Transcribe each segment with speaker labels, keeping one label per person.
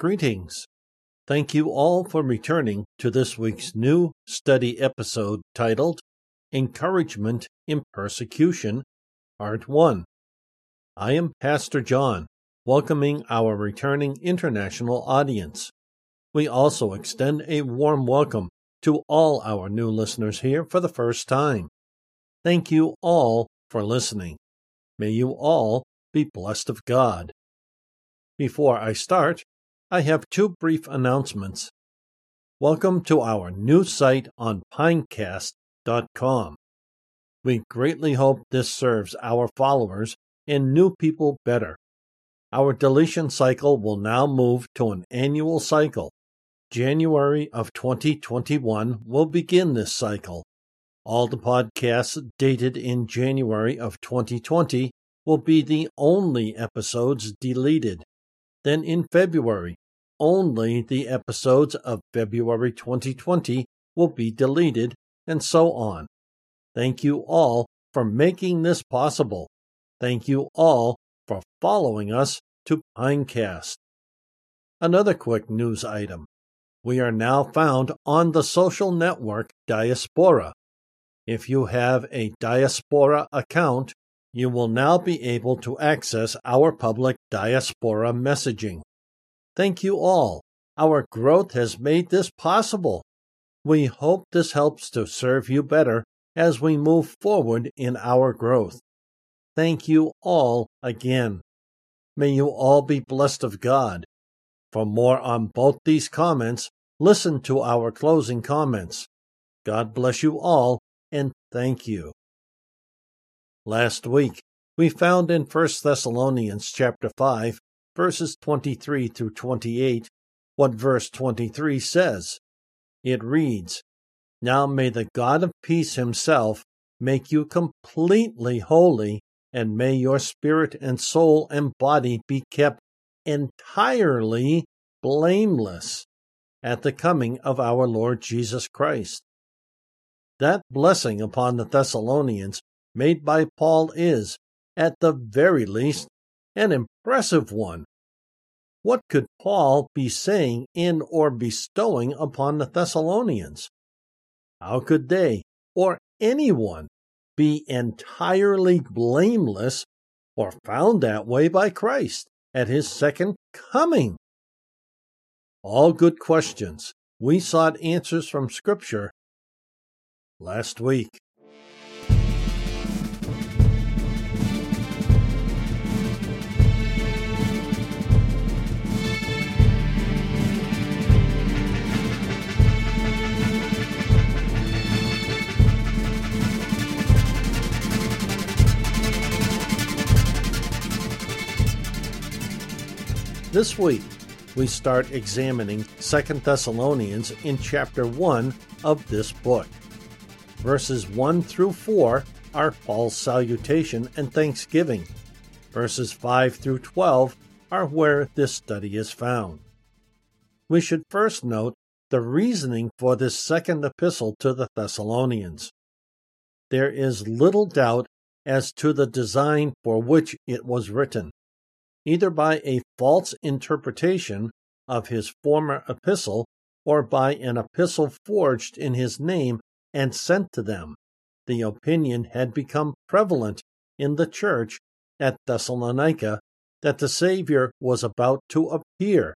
Speaker 1: Greetings. Thank you all for returning to this week's new study episode titled Encouragement in Persecution, Part 1. I am Pastor John, welcoming our returning international audience. We also extend a warm welcome to all our new listeners here for the first time. Thank you all for listening. May you all be blessed of God. Before I start, I have two brief announcements. Welcome to our new site on pinecast.com. We greatly hope this serves our followers and new people better. Our deletion cycle will now move to an annual cycle. January of 2021 will begin this cycle. All the podcasts dated in January of 2020 will be the only episodes deleted. Then in February, only the episodes of February 2020 will be deleted, and so on. Thank you all for making this possible. Thank you all for following us to Pinecast. Another quick news item. We are now found on the social network Diaspora. If you have a Diaspora account, you will now be able to access our public Diaspora messaging. Thank you all. Our growth has made this possible. We hope this helps to serve you better as we move forward in our growth. Thank you all again. May you all be blessed of God. For more on both these comments, listen to our closing comments. God bless you all and thank you. Last week, we found in 1 Thessalonians chapter 5 verses 23 through 28, what verse 23 says. It reads, Now may the God of peace himself make you completely holy, and may your spirit and soul and body be kept entirely blameless at the coming of our Lord Jesus Christ. That blessing upon the Thessalonians made by Paul is, at the very least, an impressive one. What could Paul be saying in or bestowing upon the Thessalonians? How could they, or anyone, be entirely blameless or found that way by Christ at his second coming? All good questions. We sought answers from Scripture last week. This week, we start examining Second Thessalonians in chapter 1 of this book. Verses 1 through 4 are Paul's salutation and thanksgiving. Verses 5 through 12 are where this study is found. We should first note the reasoning for this second epistle to the Thessalonians. There is little doubt as to the design for which it was written either by a false interpretation of his former epistle or by an epistle forged in his name and sent to them. The opinion had become prevalent in the church at Thessalonica that the Savior was about to appear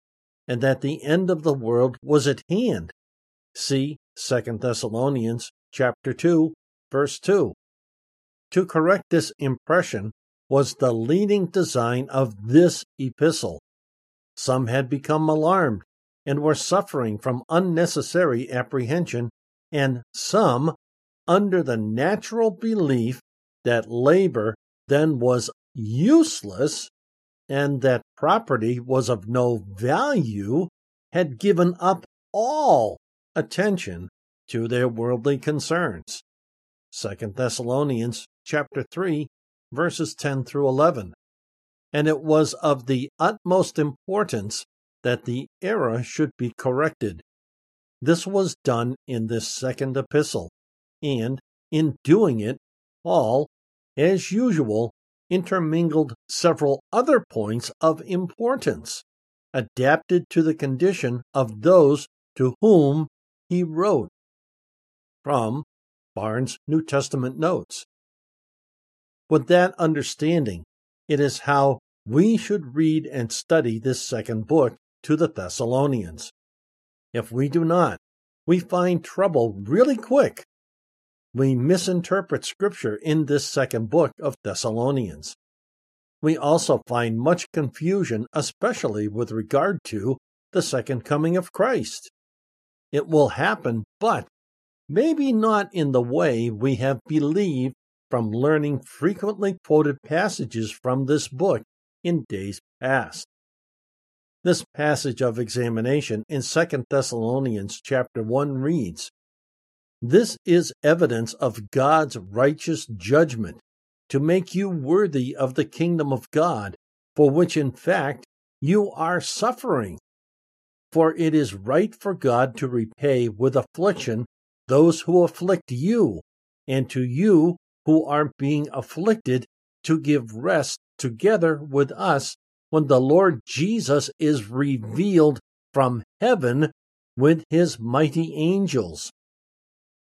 Speaker 1: and that the end of the world was at hand. See 2 Thessalonians chapter 2 verse 2. To correct this impression, was the leading design of this epistle. Some had become alarmed and were suffering from unnecessary apprehension, and some under the natural belief that labor then was useless and that property was of no value, had given up all attention to their worldly concerns. 2 Thessalonians chapter 3 verses 10 through 11. And it was of the utmost importance that the error should be corrected. This was done in this second epistle, and in doing it, Paul, as usual, intermingled several other points of importance. adapted to the condition of those to whom he wrote. From Barnes' New Testament Notes. With that understanding, it is how we should read and study this second book to the Thessalonians. If we do not, we find trouble really quick. We misinterpret Scripture in this second book of Thessalonians. We also find much confusion, especially with regard to the second coming of Christ. It will happen, but maybe not in the way we have believed from learning frequently quoted passages from this book in days past. This passage of examination in 2 Thessalonians chapter 1 reads, This is evidence of God's righteous judgment to make you worthy of the kingdom of God, for which in fact you are suffering. For it is right for God to repay with affliction those who afflict you, and to you who are being afflicted to give rest together with us when the Lord Jesus is revealed from heaven with his mighty angels.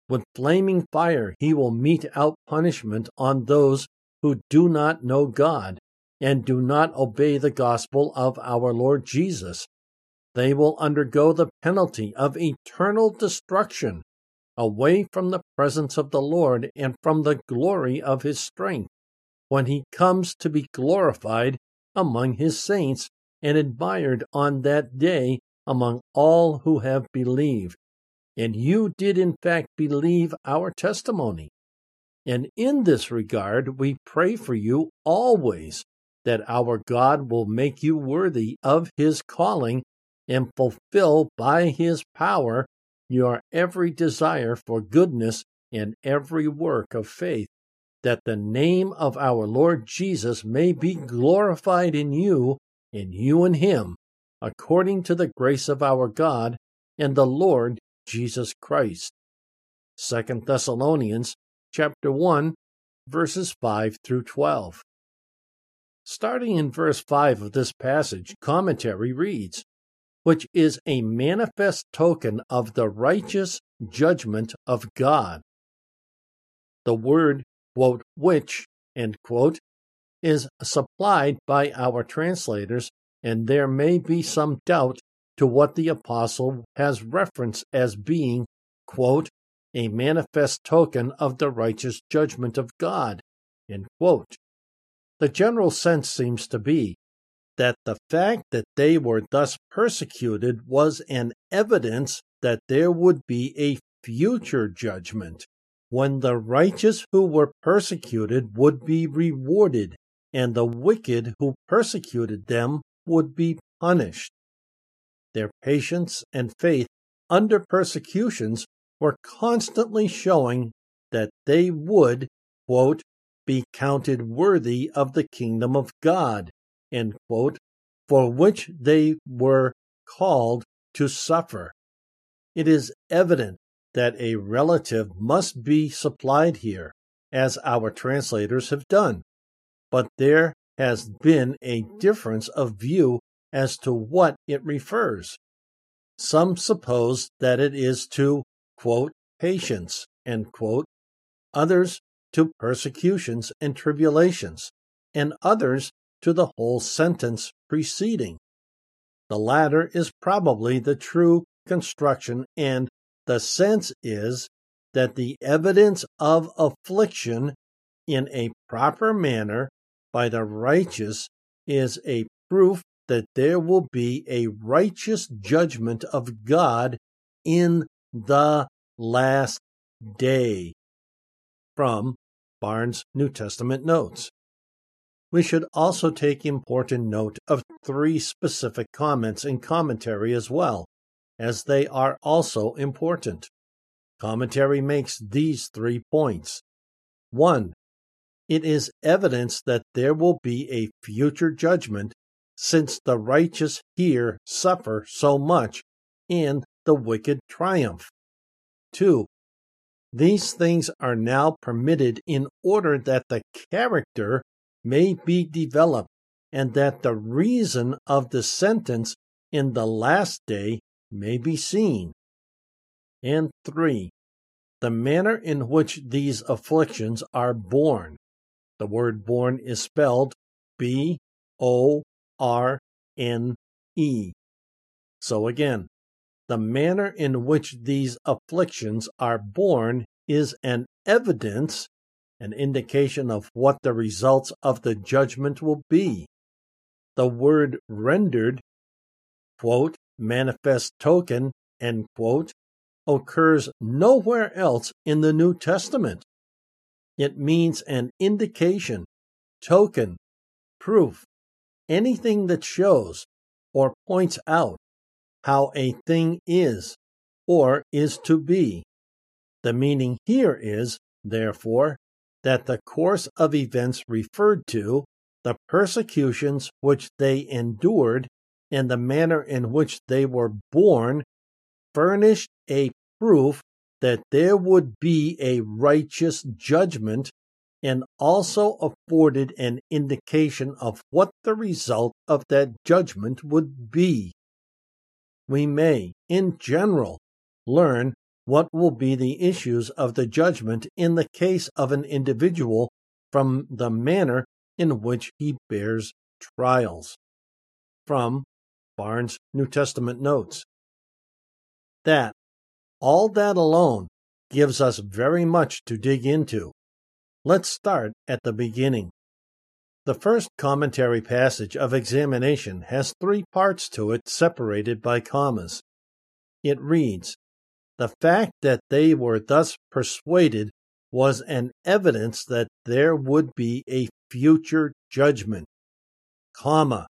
Speaker 1: With flaming fire he will mete out punishment on those who do not know God and do not obey the gospel of our Lord Jesus. They will undergo the penalty of eternal destruction away from the presence of the Lord and from the glory of his strength when he comes to be glorified among his saints and admired on that day among all who have believed. And you did in fact believe our testimony. And in this regard, we pray for you always that our God will make you worthy of his calling and fulfill by his power your every desire for goodness and every work of faith that the name of our Lord Jesus may be glorified in you and you in him, according to the grace of our God and the Lord Jesus Christ. 2 Thessalonians chapter 1 verses 5 through 12. Starting in verse 5 of this passage, commentary reads, which is a manifest token of the righteous judgment of God. The word quote, which, end quote, is supplied by our translators, and there may be some doubt to what the apostle has referenced as being, quote, a manifest token of the righteous judgment of God, end quote. The general sense seems to be that the fact that they were thus persecuted was an evidence that there would be a future judgment when the righteous who were persecuted would be rewarded, and the wicked who persecuted them would be punished. Their patience and faith under persecutions were constantly showing that they would, quote, be counted worthy of the kingdom of God, quote, for which they were called to suffer. It is evident that a relative must be supplied here, as our translators have done, but there has been a difference of view as to what it refers. Some suppose that it is to, quote, patience, quote, others to persecutions and tribulations, and others to the whole sentence preceding. The latter is probably the true construction and the sense is that the evidence of affliction in a proper manner by the righteous is a proof that there will be a righteous judgment of God in the last day. From Barnes' New Testament Notes. We should also take important note of three specific comments in commentary as well as they are also important. Commentary makes these three points. 1. It is evidence that there will be a future judgment since the righteous here suffer so much and the wicked triumph. 2. These things are now permitted in order that the character may be developed and that the reason of the sentence in the last day may be seen. And 3. The manner in which these afflictions are borne. The word borne is spelled B O R N E. So again, the manner in which these afflictions are borne is an evidence, an indication of what the results of the judgment will be. The word rendered, quote, manifest token, end quote, occurs nowhere else in the New Testament. It means an indication, token, proof, anything that shows or points out how a thing is or is to be. The meaning here is, therefore, that the course of events referred to, the persecutions which they endured, and the manner in which they were borne furnished a proof that there would be a righteous judgment and also afforded an indication of what the result of that judgment would be. We may, in general, learn what will be the issues of the judgment in the case of an individual from the manner in which he bears trials. From Barnes' New Testament Notes. That, all that alone, gives us very much to dig into. Let's start at the beginning. The first commentary passage of examination has three parts to it separated by commas. It reads, The fact that they were thus persuaded was an evidence that there would be a future judgment, comma,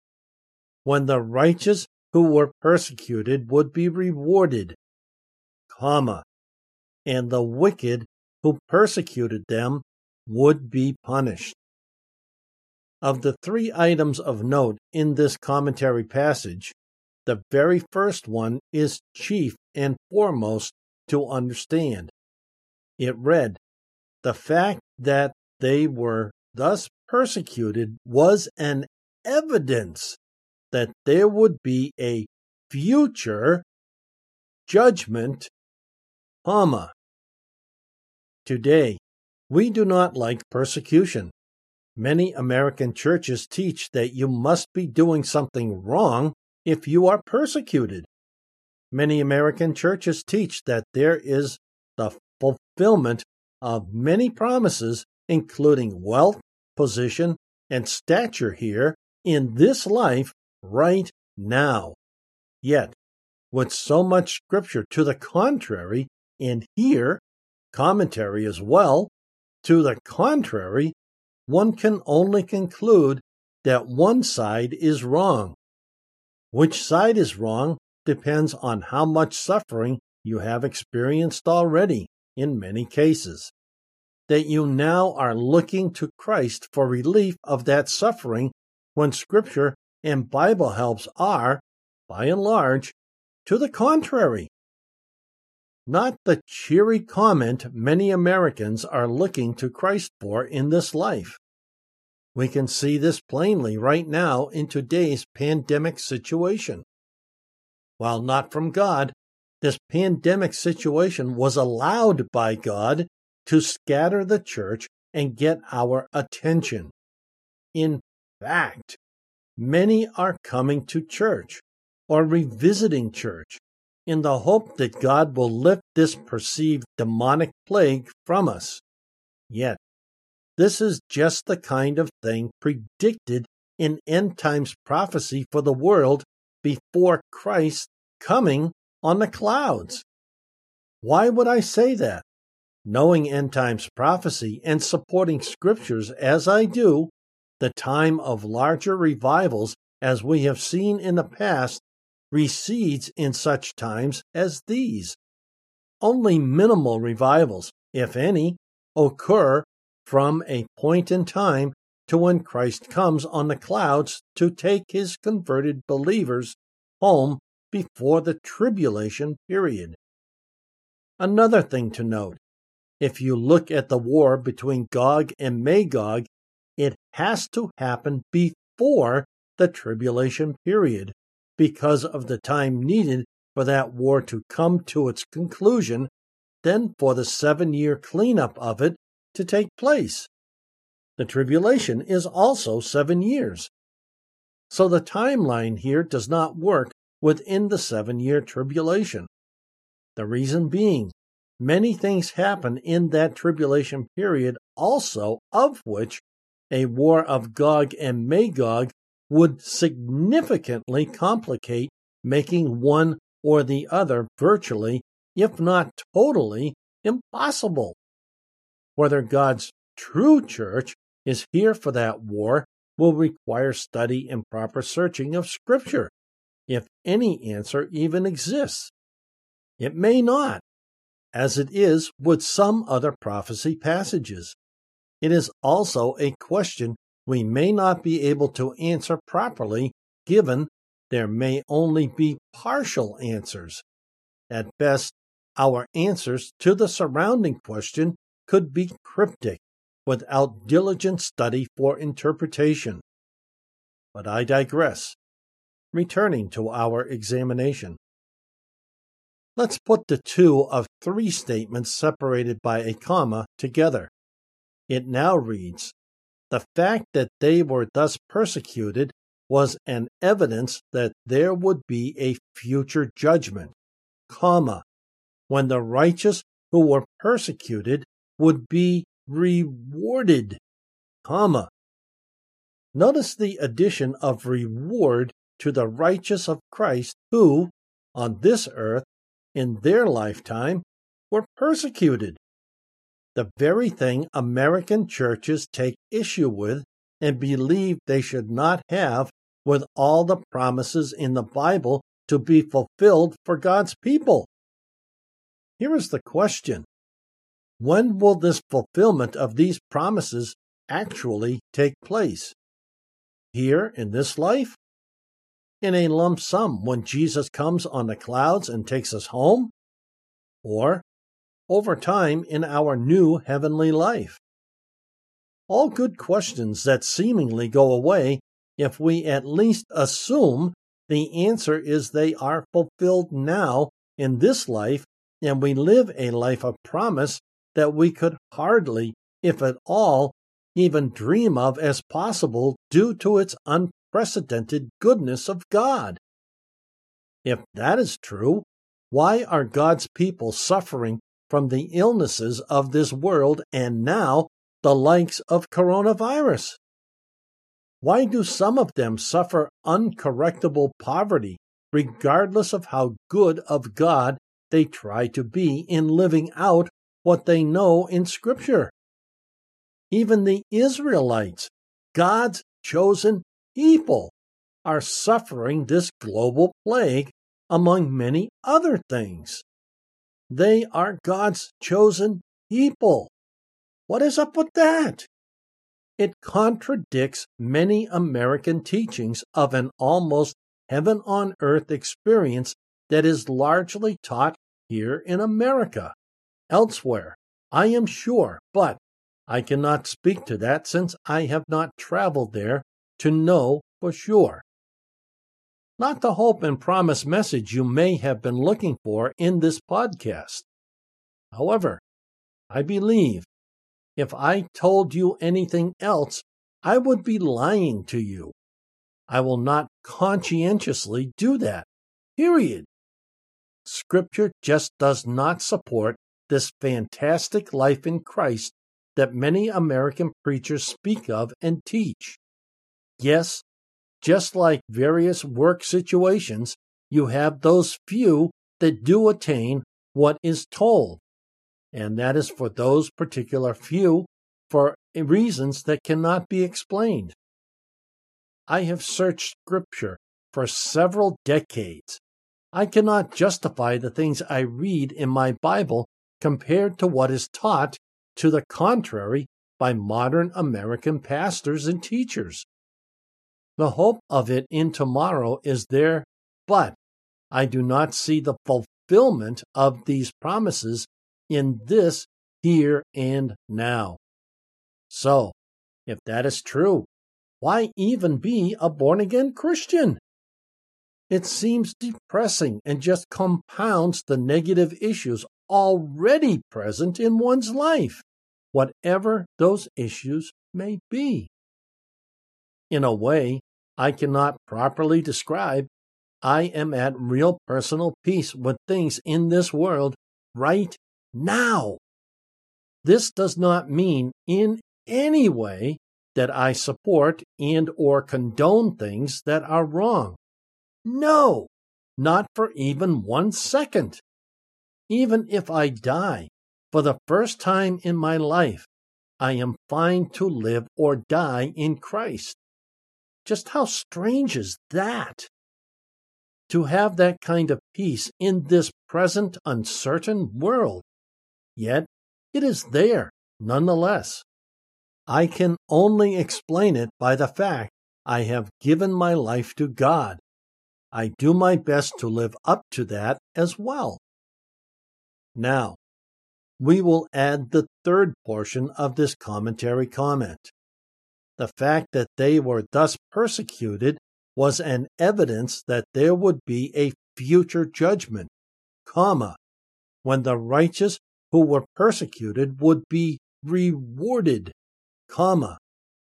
Speaker 1: when the righteous who were persecuted would be rewarded, comma, and the wicked who persecuted them would be punished. Of the three items of note in this commentary passage, the very first one is chief and foremost to understand. It read, The fact that they were thus persecuted was an evidence that there would be a future judgment, comma. Today, we do not like persecution. Many American churches teach that you must be doing something wrong if you are persecuted. Many American churches teach that there is the fulfillment of many promises, including wealth, position, and stature here in this life right now. Yet, with so much scripture to the contrary, and here, commentary as well, to the contrary, one can only conclude that one side is wrong. Which side is wrong depends on how much suffering you have experienced already in many cases. That you now are looking to Christ for relief of that suffering when Scripture and Bible helps are, by and large, to the contrary not the cheery comment many Americans are looking to Christ for in this life. We can see this plainly right now in today's pandemic situation. While not from God, this pandemic situation was allowed by God to scatter the church and get our attention. In fact, many are coming to church or revisiting church in the hope that God will lift this perceived demonic plague from us. Yet, this is just the kind of thing predicted in end times prophecy for the world before Christ coming on the clouds. Why would I say that? Knowing end times prophecy and supporting scriptures as I do, the time of larger revivals, as we have seen in the past, recedes in such times as these. Only minimal revivals, if any, occur from a point in time to when Christ comes on the clouds to take his converted believers home before the tribulation period. Another thing to note if you look at the war between Gog and Magog, it has to happen before the tribulation period because of the time needed for that war to come to its conclusion then for the seven year cleanup of it to take place. The tribulation is also seven years. So the timeline here does not work within the seven year tribulation. The reason being, many things happen in that tribulation period also, of which a war of Gog and Magog would significantly complicate making one or the other virtually, if not totally, impossible. Whether God's true church is here for that war will require study and proper searching of Scripture, if any answer even exists. It may not, as it is with some other prophecy passages. It is also a question we may not be able to answer properly, given there may only be partial answers. At best, our answers to the surrounding question could be cryptic without diligent study for interpretation. But I digress. Returning to our examination. Let's put the two of three statements separated by a comma together. It now reads The fact that they were thus persecuted was an evidence that there would be a future judgment, comma, when the righteous who were persecuted would be rewarded, comma. Notice the addition of reward to the righteous of Christ who, on this earth, in their lifetime, were persecuted. The very thing American churches take issue with and believe they should not have with all the promises in the Bible to be fulfilled for God's people. Here is the question when will this fulfillment of these promises actually take place? Here in this life? In a lump sum when Jesus comes on the clouds and takes us home? Or over time in our new heavenly life? All good questions that seemingly go away if we at least assume the answer is they are fulfilled now in this life and we live a life of promise that we could hardly, if at all, even dream of as possible due to its unprecedented goodness of God. If that is true, why are God's people suffering from the illnesses of this world and now the likes of coronavirus? Why do some of them suffer uncorrectable poverty, regardless of how good of God they try to be in living out what they know in Scripture. Even the Israelites, God's chosen people, are suffering this global plague among many other things. They are God's chosen people. What is up with that? It contradicts many American teachings of an almost heaven on earth experience that is largely taught here in America elsewhere, I am sure, but I cannot speak to that since I have not traveled there to know for sure. Not the hope and promise message you may have been looking for in this podcast. However, I believe if I told you anything else, I would be lying to you. I will not conscientiously do that. Period. Scripture just does not support this fantastic life in Christ that many American preachers speak of and teach. Yes, just like various work situations, you have those few that do attain what is told, and that is for those particular few for reasons that cannot be explained. I have searched Scripture for several decades. I cannot justify the things I read in my Bible compared to what is taught to the contrary by modern American pastors and teachers. The hope of it in tomorrow is there, but I do not see the fulfillment of these promises in this here and now. So, if that is true, why even be a born again Christian? it seems depressing and just compounds the negative issues already present in one's life, whatever those issues may be. In a way I cannot properly describe, I am at real personal peace with things in this world right now. This does not mean in any way that I support and or condone things that are wrong. No, not for even one second. Even if I die for the first time in my life, I am fine to live or die in Christ. Just how strange is that? To have that kind of peace in this present uncertain world. Yet it is there nonetheless. I can only explain it by the fact I have given my life to God. I do my best to live up to that as well. Now, we will add the third portion of this commentary comment. The fact that they were thus persecuted was an evidence that there would be a future judgment, comma, when the righteous who were persecuted would be rewarded comma,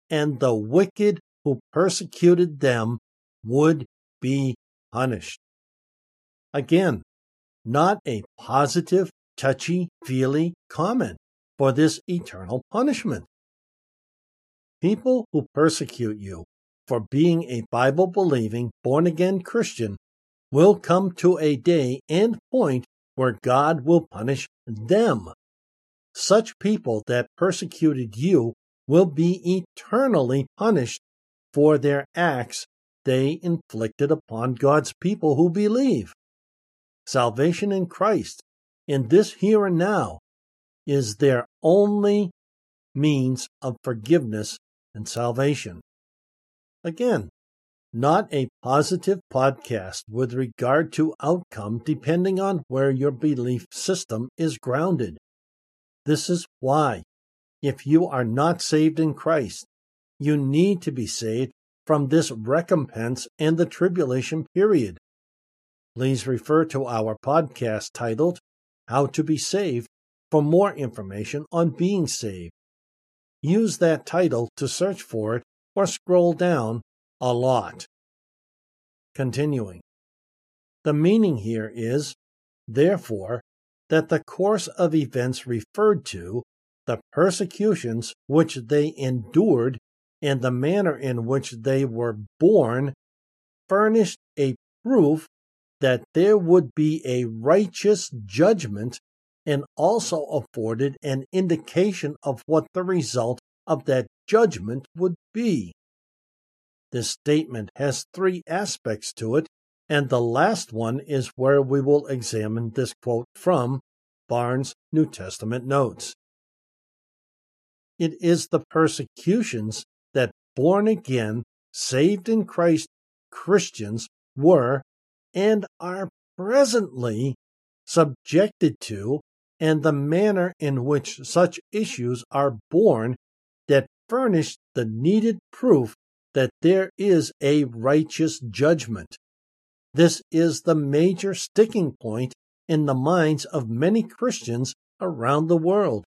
Speaker 1: and the wicked who persecuted them would be punished. Again, not a positive, touchy feely comment for this eternal punishment. People who persecute you for being a Bible believing, born again Christian will come to a day and point where God will punish them. Such people that persecuted you will be eternally punished for their acts they inflicted upon God's people who believe. Salvation in Christ, in this here and now, is their only means of forgiveness and salvation. Again, not a positive podcast with regard to outcome depending on where your belief system is grounded. This is why if you are not saved in Christ, you need to be saved from this recompense and the tribulation period. Please refer to our podcast titled How to Be Saved for more information on being saved. Use that title to search for it or scroll down a lot. Continuing. The meaning here is, therefore, that the course of events referred to the persecutions which they endured and the manner in which they were borne, furnished a proof that there would be a righteous judgment and also afforded an indication of what the result of that judgment would be. This statement has three aspects to it, and the last one is where we will examine this quote from Barnes' New Testament Notes. It is the persecutions that born again, saved in Christ Christians were and are presently subjected to, and the manner in which such issues are borne that furnish the needed proof that there is a righteous judgment. This is the major sticking point in the minds of many Christians around the world.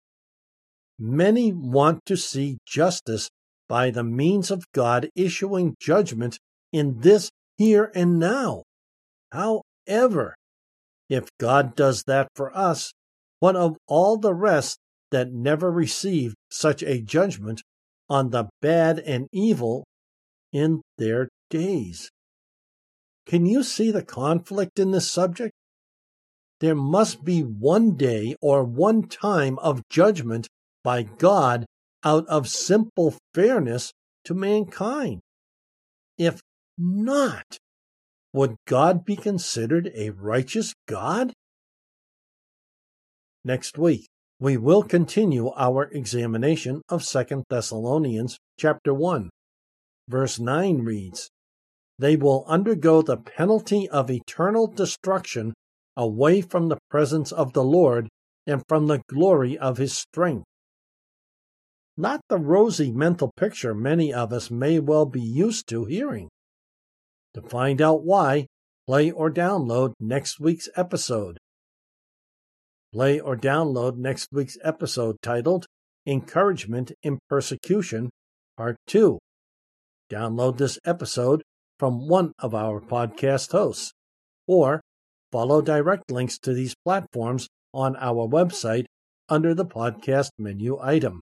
Speaker 1: Many want to see justice by the means of God issuing judgment in this here and now. However, if God does that for us, what of all the rest that never received such a judgment on the bad and evil in their days? Can you see the conflict in this subject? There must be one day or one time of judgment by God out of simple fairness to mankind. If not, would God be considered a righteous God? Next week, we will continue our examination of 2 Thessalonians chapter 1. Verse 9 reads, They will undergo the penalty of eternal destruction away from the presence of the Lord and from the glory of his strength not the rosy mental picture many of us may well be used to hearing. To find out why, play or download next week's episode. Play or download next week's episode titled Encouragement in Persecution, Part 2. Download this episode from one of our podcast hosts, or follow direct links to these platforms on our website under the podcast menu item.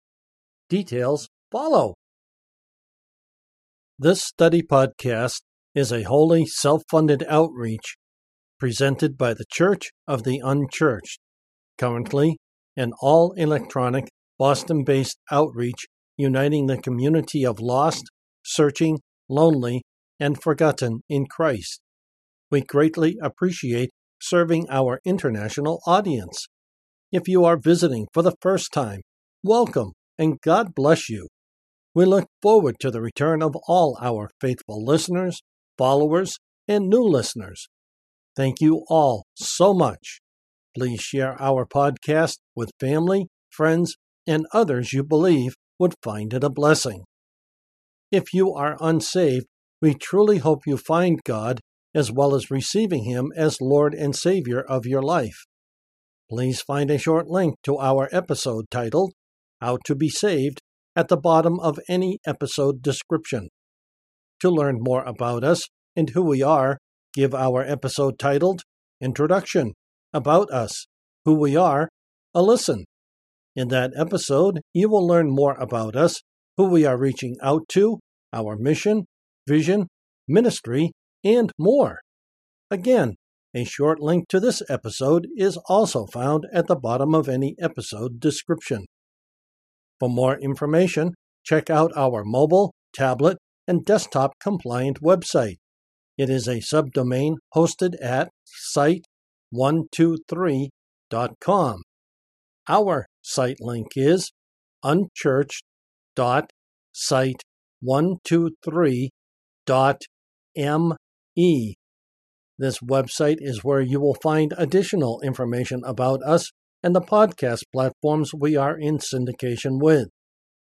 Speaker 1: Details follow. This study podcast is a wholly self funded outreach presented by the Church of the Unchurched, currently an all electronic Boston based outreach uniting the community of lost, searching, lonely, and forgotten in Christ. We greatly appreciate serving our international audience. If you are visiting for the first time, welcome and God bless you. We look forward to the return of all our faithful listeners, followers, and new listeners. Thank you all so much. Please share our podcast with family, friends, and others you believe would find it a blessing. If you are unsaved, we truly hope you find God as well as receiving Him as Lord and Savior of your life. Please find a short link to our episode titled How to Be Saved at the bottom of any episode description. To learn more about us and who we are, give our episode titled Introduction, About Us, Who We Are, a listen. In that episode, you will learn more about us, who we are reaching out to, our mission, vision, ministry, and more. Again, a short link to this episode is also found at the bottom of any episode description. For more information, check out our mobile, tablet, and desktop compliant website. It is a subdomain hosted at site123.com. Our site link is unchurched.site123.me. This website is where you will find additional information about us and the podcast platforms we are in syndication with.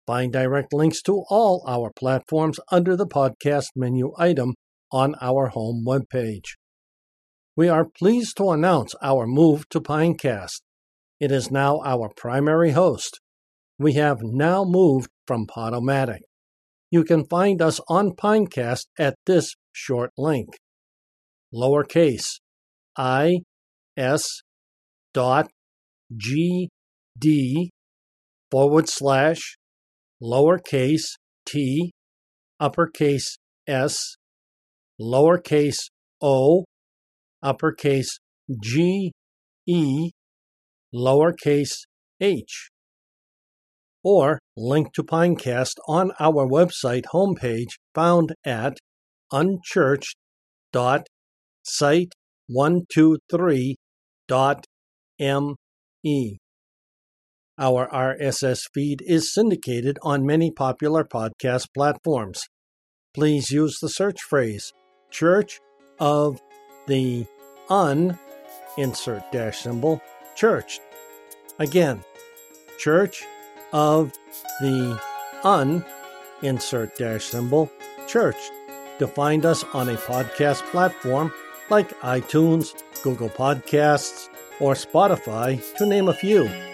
Speaker 1: Find direct links to all our platforms under the podcast menu item on our home webpage. We are pleased to announce our move to Pinecast. It is now our primary host. We have now moved from Podomatic. You can find us on Pinecast at this short link. Lowercase i s dot g d forward slash lowercase t uppercase s lowercase o uppercase g e lowercase h or link to Pinecast on our website homepage found at unchurched.site123.me. Our RSS feed is syndicated on many popular podcast platforms. Please use the search phrase Church of the Un, insert dash symbol, church. Again, Church of the Un, insert dash symbol, church to find us on a podcast platform like iTunes, Google Podcasts, or Spotify, to name a few.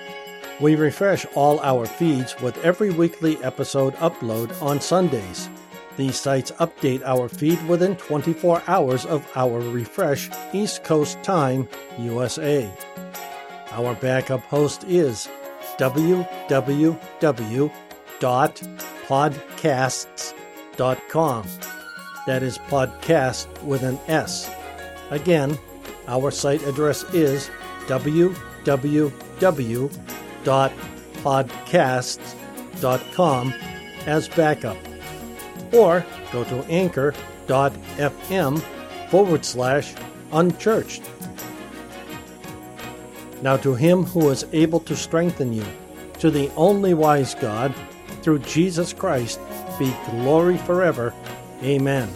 Speaker 1: We refresh all our feeds with every weekly episode upload on Sundays. These sites update our feed within 24 hours of our refresh East Coast time, USA. Our backup host is www.podcasts.com. That is podcast with an S. Again, our site address is www.podcasts.com as backup. Or go to anchor.fm forward slash unchurched. Now to him who is able to strengthen you, to the only wise God, through Jesus Christ, be glory forever. Amen.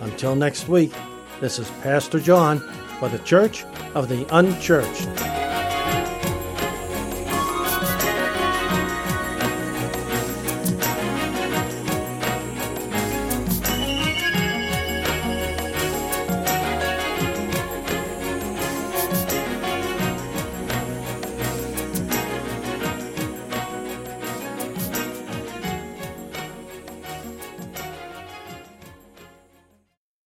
Speaker 1: Until next week, this is Pastor John for the Church of the Unchurched.